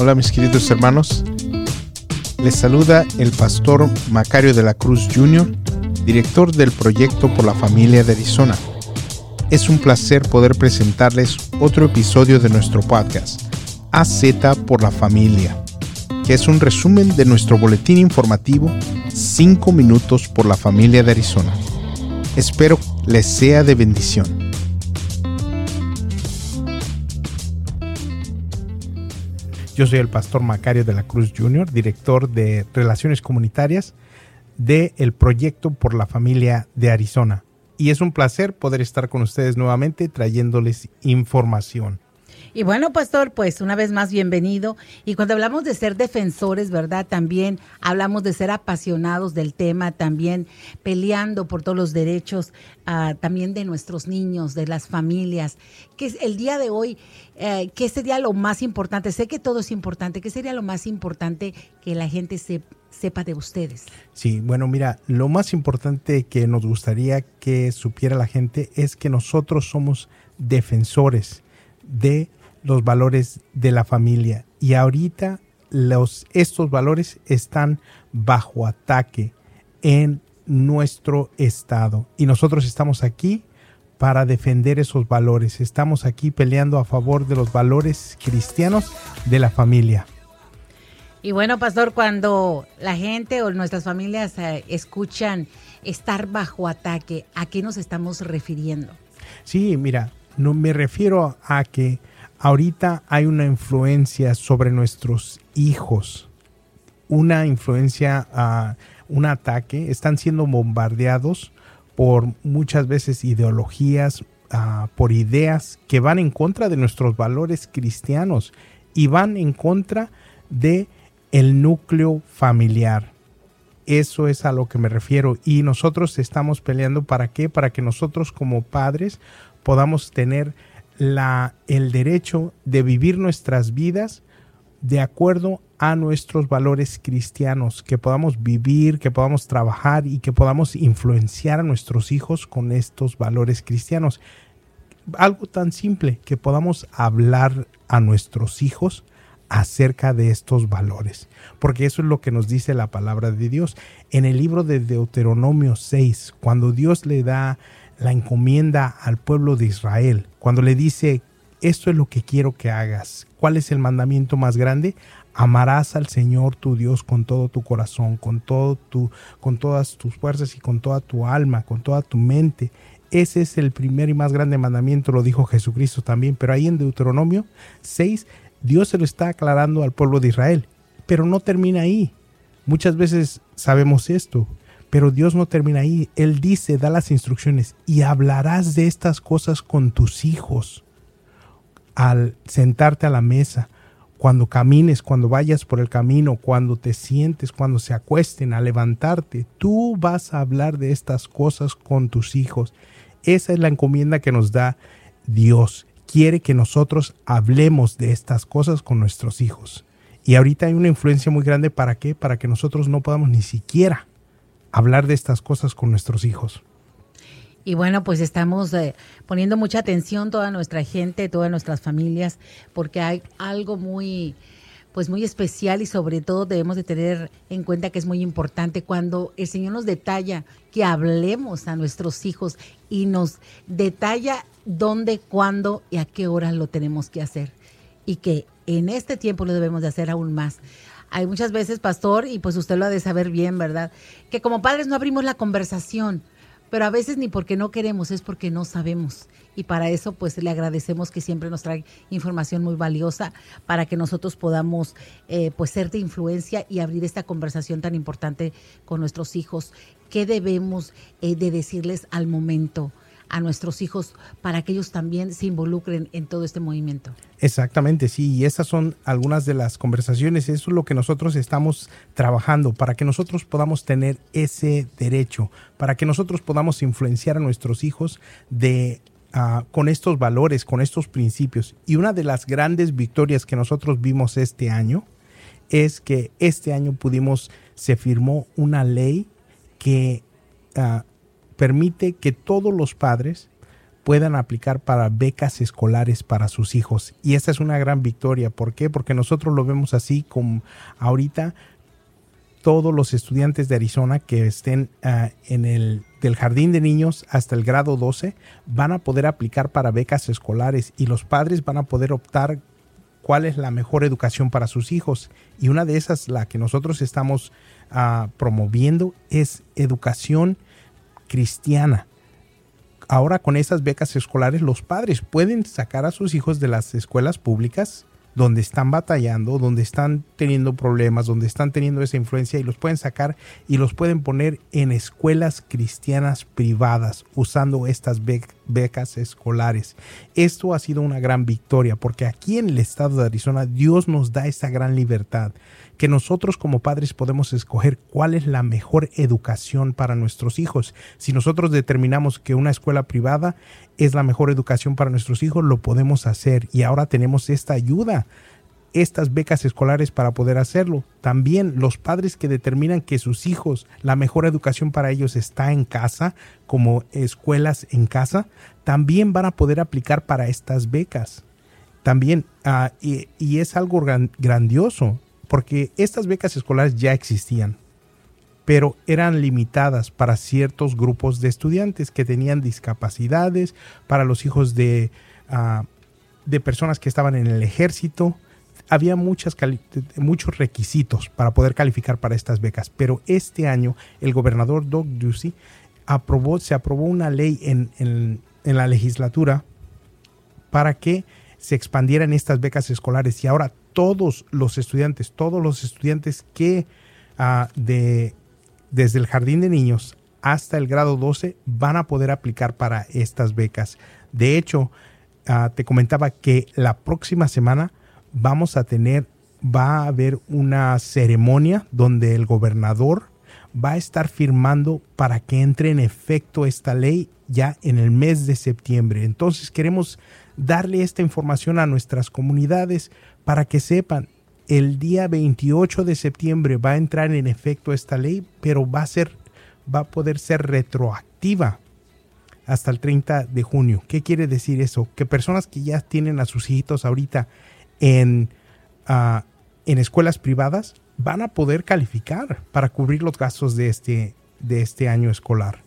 Hola mis queridos hermanos. Les saluda el pastor Macario de la Cruz Jr., director del proyecto por la familia de Arizona. Es un placer poder presentarles otro episodio de nuestro podcast, AZ por la familia, que es un resumen de nuestro boletín informativo 5 minutos por la familia de Arizona. Espero les sea de bendición. Yo soy el pastor Macario de la Cruz Jr., director de Relaciones Comunitarias del el Proyecto por la Familia de Arizona. Y es un placer poder estar con ustedes nuevamente trayéndoles información. Y bueno, pastor, pues una vez más bienvenido. Y cuando hablamos de ser defensores, ¿verdad? También hablamos de ser apasionados del tema, también peleando por todos los derechos, uh, también de nuestros niños, de las familias. Que es el día de hoy, eh, ¿qué sería lo más importante? Sé que todo es importante. ¿Qué sería lo más importante que la gente se, sepa de ustedes? Sí, bueno, mira, lo más importante que nos gustaría que supiera la gente es que nosotros somos defensores de los valores de la familia y ahorita los, estos valores están bajo ataque en nuestro estado y nosotros estamos aquí para defender esos valores. Estamos aquí peleando a favor de los valores cristianos de la familia. Y bueno, pastor, cuando la gente o nuestras familias eh, escuchan estar bajo ataque, ¿a qué nos estamos refiriendo? Sí, mira, no me refiero a que ahorita hay una influencia sobre nuestros hijos, una influencia, uh, un ataque, están siendo bombardeados por muchas veces ideologías, uh, por ideas que van en contra de nuestros valores cristianos y van en contra de el núcleo familiar. Eso es a lo que me refiero. Y nosotros estamos peleando para qué? Para que nosotros como padres podamos tener el derecho de vivir nuestras vidas de acuerdo a nuestros valores cristianos, que podamos vivir, que podamos trabajar y que podamos influenciar a nuestros hijos con estos valores cristianos. Algo tan simple, que podamos hablar a nuestros hijos acerca de estos valores, porque eso es lo que nos dice la palabra de Dios. En el libro de Deuteronomio 6, cuando Dios le da la encomienda al pueblo de Israel, cuando le dice, esto es lo que quiero que hagas, ¿cuál es el mandamiento más grande? Amarás al Señor tu Dios con todo tu corazón, con todo tu con todas tus fuerzas y con toda tu alma, con toda tu mente. Ese es el primer y más grande mandamiento, lo dijo Jesucristo también, pero ahí en Deuteronomio 6 Dios se lo está aclarando al pueblo de Israel, pero no termina ahí. Muchas veces sabemos esto, pero Dios no termina ahí. Él dice, da las instrucciones y hablarás de estas cosas con tus hijos al sentarte a la mesa, cuando camines, cuando vayas por el camino, cuando te sientes, cuando se acuesten, a levantarte. Tú vas a hablar de estas cosas con tus hijos. Esa es la encomienda que nos da Dios. Quiere que nosotros hablemos de estas cosas con nuestros hijos. Y ahorita hay una influencia muy grande para qué? Para que nosotros no podamos ni siquiera hablar de estas cosas con nuestros hijos. Y bueno, pues estamos eh, poniendo mucha atención toda nuestra gente, todas nuestras familias, porque hay algo muy, pues muy especial y sobre todo debemos de tener en cuenta que es muy importante cuando el Señor nos detalla que hablemos a nuestros hijos y nos detalla dónde, cuándo y a qué hora lo tenemos que hacer. Y que en este tiempo lo debemos de hacer aún más hay muchas veces, pastor, y pues usted lo ha de saber bien, ¿verdad? Que como padres no abrimos la conversación, pero a veces ni porque no queremos, es porque no sabemos. Y para eso, pues le agradecemos que siempre nos trae información muy valiosa para que nosotros podamos, eh, pues, ser de influencia y abrir esta conversación tan importante con nuestros hijos. ¿Qué debemos eh, de decirles al momento? A nuestros hijos para que ellos también se involucren en todo este movimiento. Exactamente, sí, y esas son algunas de las conversaciones, eso es lo que nosotros estamos trabajando para que nosotros podamos tener ese derecho, para que nosotros podamos influenciar a nuestros hijos de Uh, con estos valores, con estos principios. Y una de las grandes victorias que nosotros vimos este año es que este año pudimos, se firmó una ley que uh, permite que todos los padres puedan aplicar para becas escolares para sus hijos. Y esta es una gran victoria. ¿Por qué? Porque nosotros lo vemos así como ahorita todos los estudiantes de Arizona que estén ah, en el del jardín de niños hasta el grado 12 van a poder aplicar para becas escolares y los padres van a poder optar cuál es la mejor educación para sus hijos. Y una de esas, la que nosotros estamos ah, promoviendo, es educación cristiana. Ahora con esas becas escolares los padres pueden sacar a sus hijos de las escuelas públicas donde están batallando, donde están teniendo problemas, donde están teniendo esa influencia y los pueden sacar y los pueden poner en escuelas cristianas privadas usando estas becas escolares. Esto ha sido una gran victoria porque aquí en el estado de Arizona Dios nos da esa gran libertad que nosotros como padres podemos escoger cuál es la mejor educación para nuestros hijos. Si nosotros determinamos que una escuela privada es la mejor educación para nuestros hijos, lo podemos hacer y ahora tenemos esta ayuda estas becas escolares para poder hacerlo. También los padres que determinan que sus hijos, la mejor educación para ellos está en casa, como escuelas en casa, también van a poder aplicar para estas becas. También, ah, y, es algo grandioso porque estas becas escolares ya existían, pero eran limitadas para ciertos grupos de estudiantes que tenían discapacidades, para los hijos de, ah, de personas que estaban en el ejército. Había muchas muchos requisitos para poder calificar para estas becas, pero este año el gobernador Doug Ducey aprobó, se aprobó una ley en, en la legislatura para que se expandieran estas becas escolares y ahora todos los estudiantes, todos los estudiantes que ah, de, desde el jardín de niños hasta el grado 12 van a poder aplicar para estas becas. De hecho, ah, te comentaba que la próxima semana vamos a tener, va a haber una ceremonia donde el gobernador va a estar firmando para que entre en efecto esta ley ya en el mes de septiembre. Entonces queremos darle esta información a nuestras comunidades para que sepan, el día 28 de septiembre va a entrar en efecto esta ley, pero va a ser va a poder ser retroactiva hasta el 30 de junio. ¿Qué quiere decir eso? Que personas que ya tienen a sus hijitos ahorita en, ah, en escuelas privadas van a poder calificar para cubrir los gastos de este, de este año escolar.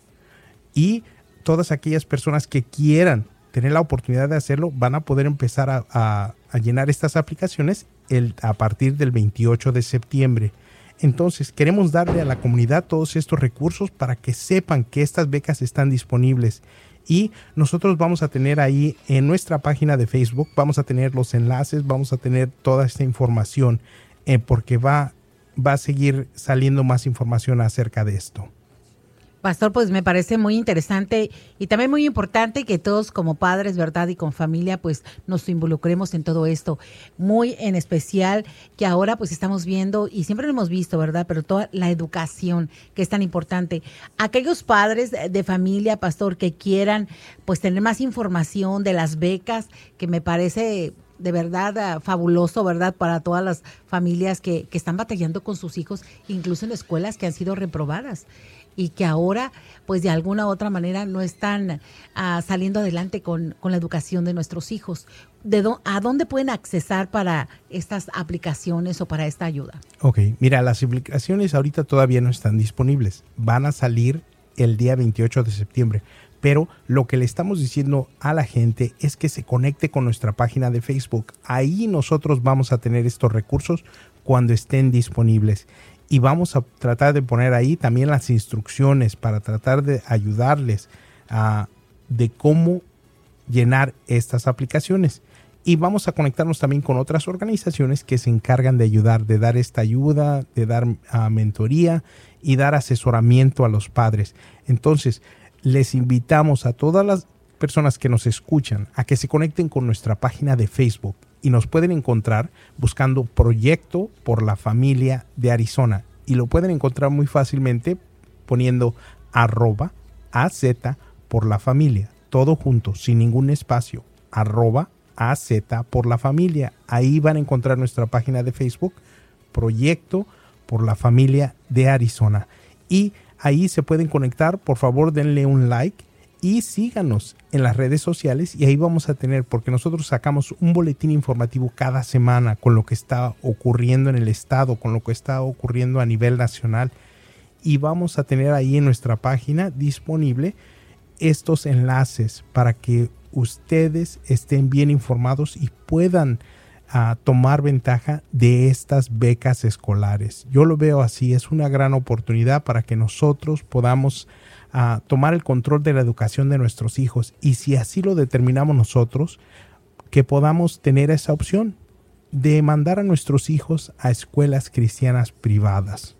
Y todas aquellas personas que quieran tener la oportunidad de hacerlo, van a poder empezar a, llenar estas aplicaciones el, a partir del 28 de septiembre. Entonces, queremos darle a la comunidad todos estos recursos para que sepan que estas becas están disponibles. Y nosotros vamos a tener ahí en nuestra página de Facebook, vamos a tener los enlaces, vamos a tener toda esta información, eh, porque va, va a seguir saliendo más información acerca de esto. Pastor, pues me parece muy interesante y también muy importante que todos como padres, ¿verdad? Y con familia, pues nos involucremos en todo esto. Muy en especial que ahora pues estamos viendo y siempre lo hemos visto, ¿verdad? Pero toda la educación que es tan importante. Aquellos padres de familia, Pastor, que quieran pues tener más información de las becas, que me parece de verdad ah, fabuloso, ¿verdad? Para todas las familias que, que están batallando con sus hijos, incluso en escuelas que han sido reprobadas y que ahora pues de alguna u otra manera no están ah, saliendo adelante con, la educación de nuestros hijos. ¿De ¿A dónde pueden accesar para estas aplicaciones o para esta ayuda? Ok, mira, las aplicaciones ahorita todavía no están disponibles. Van a salir el día 28 de septiembre. Pero lo que le estamos diciendo a la gente es que se conecte con nuestra página de Facebook. Ahí nosotros vamos a tener estos recursos cuando estén disponibles y vamos a tratar de poner ahí también las instrucciones para tratar de ayudarles a, de cómo llenar estas aplicaciones. Y vamos a conectarnos también con otras organizaciones que se encargan de ayudar, de dar esta ayuda, de dar ah, mentoría y dar asesoramiento a los padres. Entonces, les invitamos a todas las personas que nos escuchan a que se conecten con nuestra página de Facebook y nos pueden encontrar buscando Proyecto por la Familia de Arizona. Y lo pueden encontrar muy fácilmente poniendo arroba AZ por la familia. Todo junto, sin ningún espacio. Arroba AZ por la familia. Ahí van a encontrar nuestra página de Facebook, Proyecto por la Familia de Arizona. Y ahí se pueden conectar. Por favor, denle un like y síganos en las redes sociales y ahí vamos a tener, porque nosotros sacamos un boletín informativo cada semana con lo que está ocurriendo en el estado, con lo que está ocurriendo a nivel nacional y vamos a tener ahí en nuestra página disponible estos enlaces para que ustedes estén bien informados y puedan ah, tomar ventaja de estas becas escolares. Yo lo veo así, es una gran oportunidad para que nosotros podamos a tomar el control de la educación de nuestros hijos y si así lo determinamos nosotros, que podamos tener esa opción de mandar a nuestros hijos a escuelas cristianas privadas.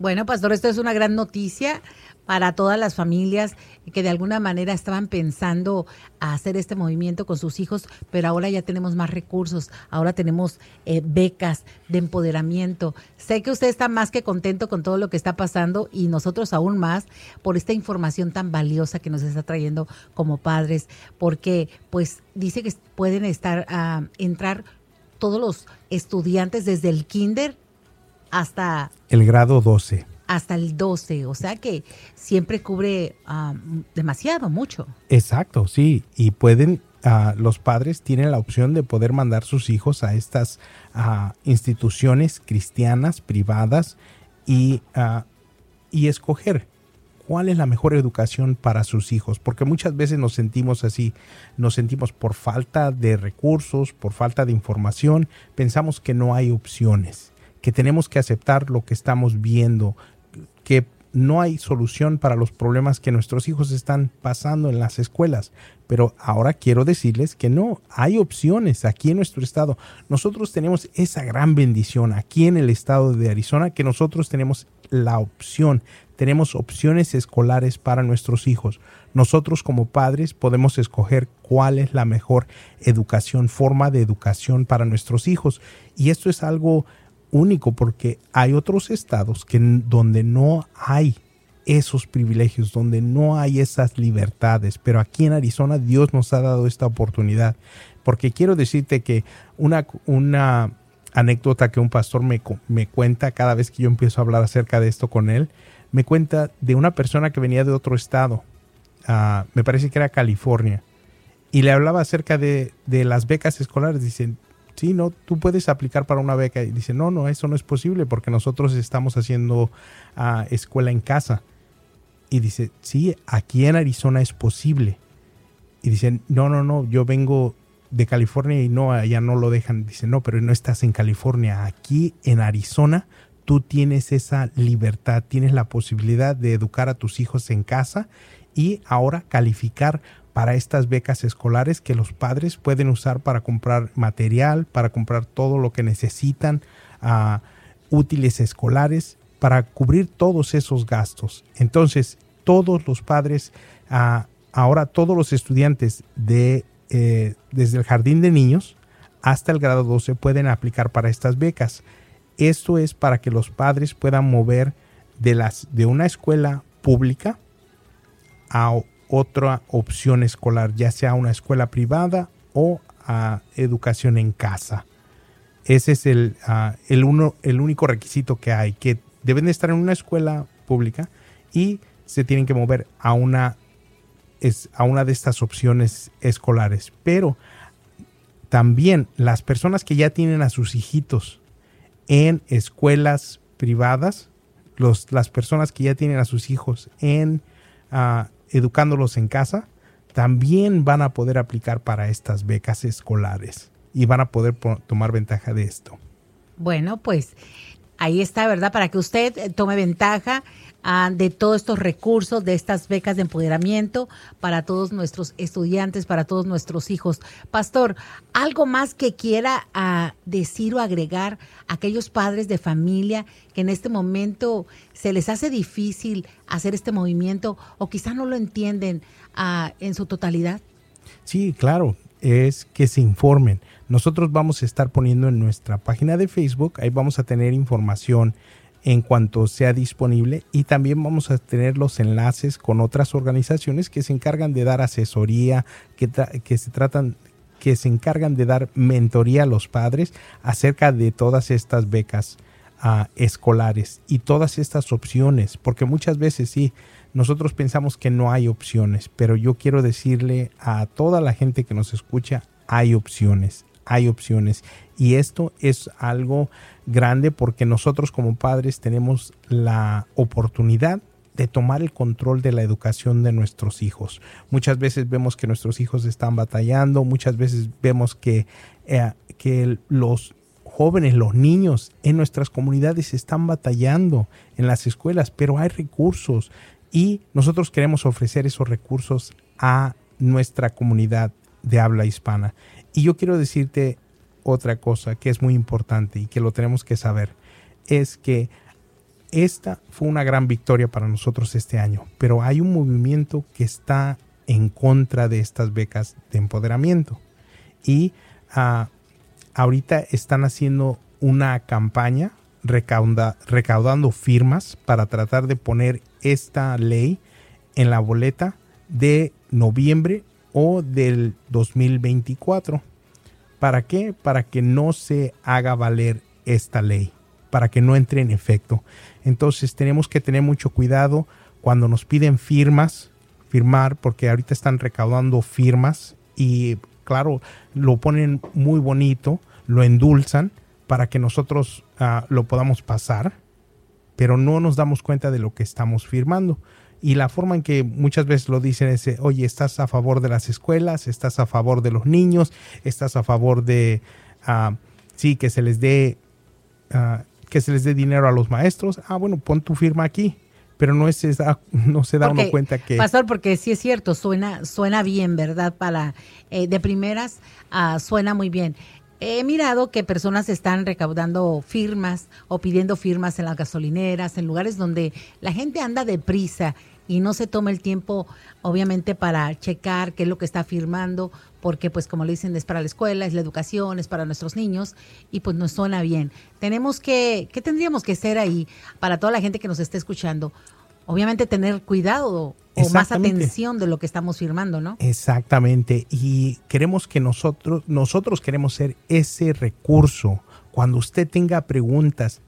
Bueno, pastor, esto es una gran noticia para todas las familias que de alguna manera estaban pensando hacer este movimiento con sus hijos, pero ahora ya tenemos más recursos, ahora tenemos eh, becas de empoderamiento. Sé que usted está más que contento con todo lo que está pasando y nosotros aún más por esta información tan valiosa que nos está trayendo como padres, porque pues dice que pueden estar a ah, entrar todos los estudiantes desde el kinder hasta el grado 12 hasta el 12, o sea que siempre cubre ah, demasiado, mucho. Exacto, sí, y pueden, uh, los padres tienen la opción de poder mandar sus hijos a estas uh, instituciones cristianas, privadas, y, y escoger cuál es la mejor educación para sus hijos, porque muchas veces nos sentimos así, nos sentimos por falta de recursos, por falta de información, pensamos que no hay opciones que tenemos que aceptar lo que estamos viendo, que no hay solución para los problemas que nuestros hijos están pasando en las escuelas. Pero ahora quiero decirles que no, hay opciones aquí en nuestro estado. Nosotros tenemos esa gran bendición aquí en el estado de Arizona que nosotros tenemos la opción, tenemos opciones escolares para nuestros hijos. Nosotros como padres podemos escoger cuál es la mejor educación, forma de educación para nuestros hijos. Y esto es algo único porque hay otros estados que donde no hay esos privilegios, donde no hay esas libertades, pero aquí en Arizona Dios nos ha dado esta oportunidad, porque quiero decirte que una, una anécdota que un pastor me, me cuenta cada vez que yo empiezo a hablar acerca de esto con él, me cuenta de una persona que venía de otro estado, ah, me parece que era California, y le hablaba acerca de, de las becas escolares, dicen, sí, no, tú puedes aplicar para una beca. Y dice, no, no, eso no es posible porque nosotros estamos haciendo ah, escuela en casa. Y dice, sí, aquí en Arizona es posible. Y dicen, no, no, no, yo vengo de California y no, allá no lo dejan. Dice, no, pero no estás en California. Aquí en Arizona tú tienes esa libertad, tienes la posibilidad de educar a tus hijos en casa y ahora calificar para estas becas escolares que los padres pueden usar para comprar material, para comprar todo lo que necesitan, uh, útiles escolares, para cubrir todos esos gastos. Entonces, todos los padres, uh, ahora todos los estudiantes de, eh, desde el jardín de niños hasta el grado 12 pueden aplicar para estas becas. Esto es para que los padres puedan mover de, las, de una escuela pública a otra opción escolar, ya sea una escuela privada o a educación en casa. Ese es el, el, uno, el único requisito que hay, que deben de estar en una escuela pública y se tienen que mover a una, es, a una de estas opciones escolares. Pero también las personas que ya tienen a sus hijitos en escuelas privadas, los, las personas que ya tienen a sus hijos en educándolos en casa, también van a poder aplicar para estas becas escolares y van a poder tomar ventaja de esto. Bueno, pues ahí está, ¿verdad? Para que usted eh, tome ventaja Ah, de todos estos recursos, de estas becas de empoderamiento para todos nuestros estudiantes, para todos nuestros hijos. Pastor, ¿algo más que quiera ah, decir o agregar a aquellos padres de familia que en este momento se les hace difícil hacer este movimiento o quizá no lo entienden ah, en su totalidad? Sí, claro, es que se informen. Nosotros vamos a estar poniendo en nuestra página de Facebook, ahí vamos a tener información en cuanto sea disponible y también vamos a tener los enlaces con otras organizaciones que se encargan de dar asesoría, que, se tratan que se encargan de dar mentoría a los padres acerca de todas estas becas ah, escolares y todas estas opciones, porque muchas veces sí nosotros pensamos que no hay opciones, pero yo quiero decirle a toda la gente que nos escucha, hay opciones, hay opciones. Y esto es algo grande porque nosotros como padres tenemos la oportunidad de tomar el control de la educación de nuestros hijos. Muchas veces vemos que nuestros hijos están batallando, muchas veces vemos que, eh, los jóvenes, los niños en nuestras comunidades están batallando en las escuelas, pero hay recursos y nosotros queremos ofrecer esos recursos a nuestra comunidad de habla hispana. Y yo quiero decirte otra cosa que es muy importante y que lo tenemos que saber, es que esta fue una gran victoria para nosotros este año, pero hay un movimiento que está en contra de estas becas de empoderamiento. Y ah, ahorita están haciendo una campaña recaudando firmas para tratar de poner esta ley en la boleta de noviembre o del 2024. ¿Para qué? Para que no se haga valer esta ley, para que no entre en efecto. Entonces tenemos que tener mucho cuidado cuando nos piden firmas, firmar, porque ahorita están recaudando firmas y claro, lo ponen muy bonito, lo endulzan para que nosotros ah, lo podamos pasar, pero no nos damos cuenta de lo que estamos firmando. Y la forma en que muchas veces lo dicen es, oye, estás a favor de las escuelas, estás a favor de los niños, estás a favor de, uh, sí, que se les dé, uh, que se les dé dinero a los maestros. Ah, bueno, pon tu firma aquí. Pero no, es, no se da uno cuenta que... Pastor, porque sí es cierto, suena, suena bien, ¿verdad? Para, eh, de primeras, uh, suena muy bien. He mirado que personas están recaudando firmas o pidiendo firmas en las gasolineras, en lugares donde la gente anda deprisa y no se toma el tiempo, obviamente, para checar qué es lo que está firmando, porque pues como le dicen, es para la escuela, es la educación, es para nuestros niños, y pues nos suena bien. Tenemos que, ¿qué tendríamos que hacer ahí para toda la gente que nos esté escuchando? Obviamente tener cuidado o más atención de lo que estamos firmando, ¿no? Exactamente. Y queremos que nosotros, nosotros queremos ser ese recurso. Cuando usted tenga preguntas,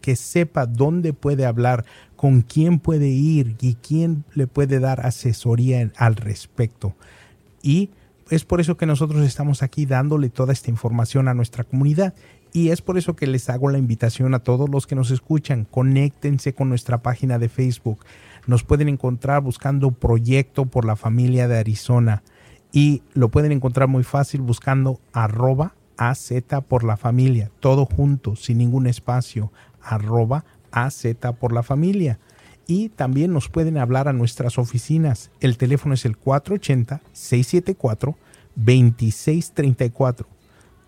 que sepa dónde puede hablar, con quién puede ir y quién le puede dar asesoría al respecto. Y es por eso que nosotros estamos aquí dándole toda esta información a nuestra comunidad. Y es por eso que les hago la invitación a todos los que nos escuchan, conéctense con nuestra página de Facebook. Nos pueden encontrar buscando Proyecto por la Familia de Arizona. Y lo pueden encontrar muy fácil buscando arroba AZ por la familia, todo junto, sin ningún espacio, arroba AZ por la familia. Y también nos pueden hablar a nuestras oficinas. El teléfono es el 480-674-2634.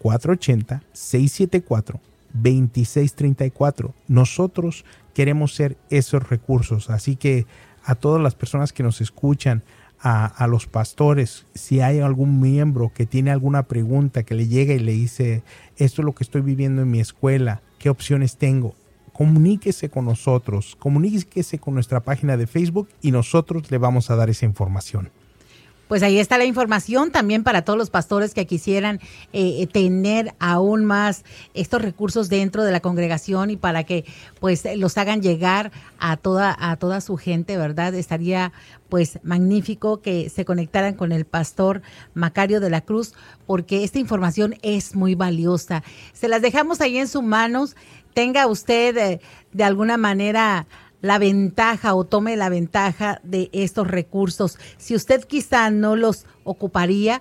480-674-2634. Nosotros queremos ser esos recursos. Así que a todas las personas que nos escuchan, a, los pastores, si hay algún miembro que tiene alguna pregunta que le llega y le dice, esto es lo que estoy viviendo en mi escuela, ¿qué opciones tengo? Comuníquese con nosotros, comuníquese con nuestra página de Facebook y nosotros le vamos a dar esa información. Pues ahí está la información también para todos los pastores que quisieran eh, eh, tener aún más estos recursos dentro de la congregación y para que pues los hagan llegar a toda a toda su gente, ¿verdad? Estaría pues magnífico que se conectaran con el pastor Macario de la Cruz porque esta información es muy valiosa. Se las dejamos ahí en sus manos. Tenga usted eh, de alguna manera la ventaja o tome la ventaja de estos recursos. Si usted quizá no los ocuparía,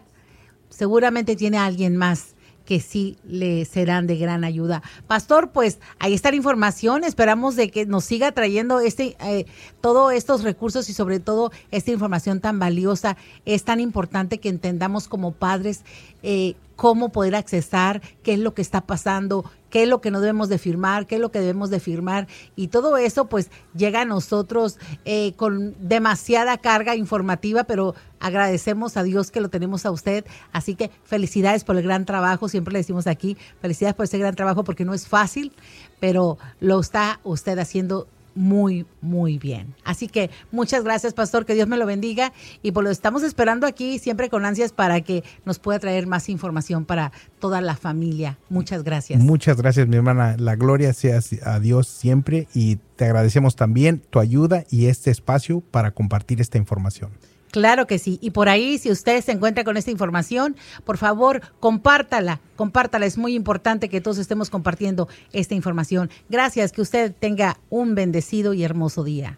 seguramente tiene alguien más que sí le serán de gran ayuda. Pastor, pues ahí está la información. Esperamos de que nos siga trayendo este, eh, todos estos recursos y sobre todo esta información tan valiosa. Es tan importante que entendamos como padres eh, cómo poder accesar, qué es lo que está pasando, qué es lo que no debemos de firmar, qué es lo que debemos de firmar. Y todo eso pues llega a nosotros eh, con demasiada carga informativa, pero agradecemos a Dios que lo tenemos a usted. Así que felicidades por el gran trabajo, siempre le decimos aquí, felicidades por ese gran trabajo porque no es fácil, pero lo está usted haciendo muy, muy bien. Así que muchas gracias, pastor, que Dios me lo bendiga y pues lo estamos esperando aquí siempre con ansias para que nos pueda traer más información para toda la familia. Muchas gracias. Muchas gracias, mi hermana. La gloria sea a Dios siempre y te agradecemos también tu ayuda y este espacio para compartir esta información. Claro que sí. Y por ahí, si usted se encuentra con esta información, por favor, compártala, compártala. Es muy importante que todos estemos compartiendo esta información. Gracias, que usted tenga un bendecido y hermoso día.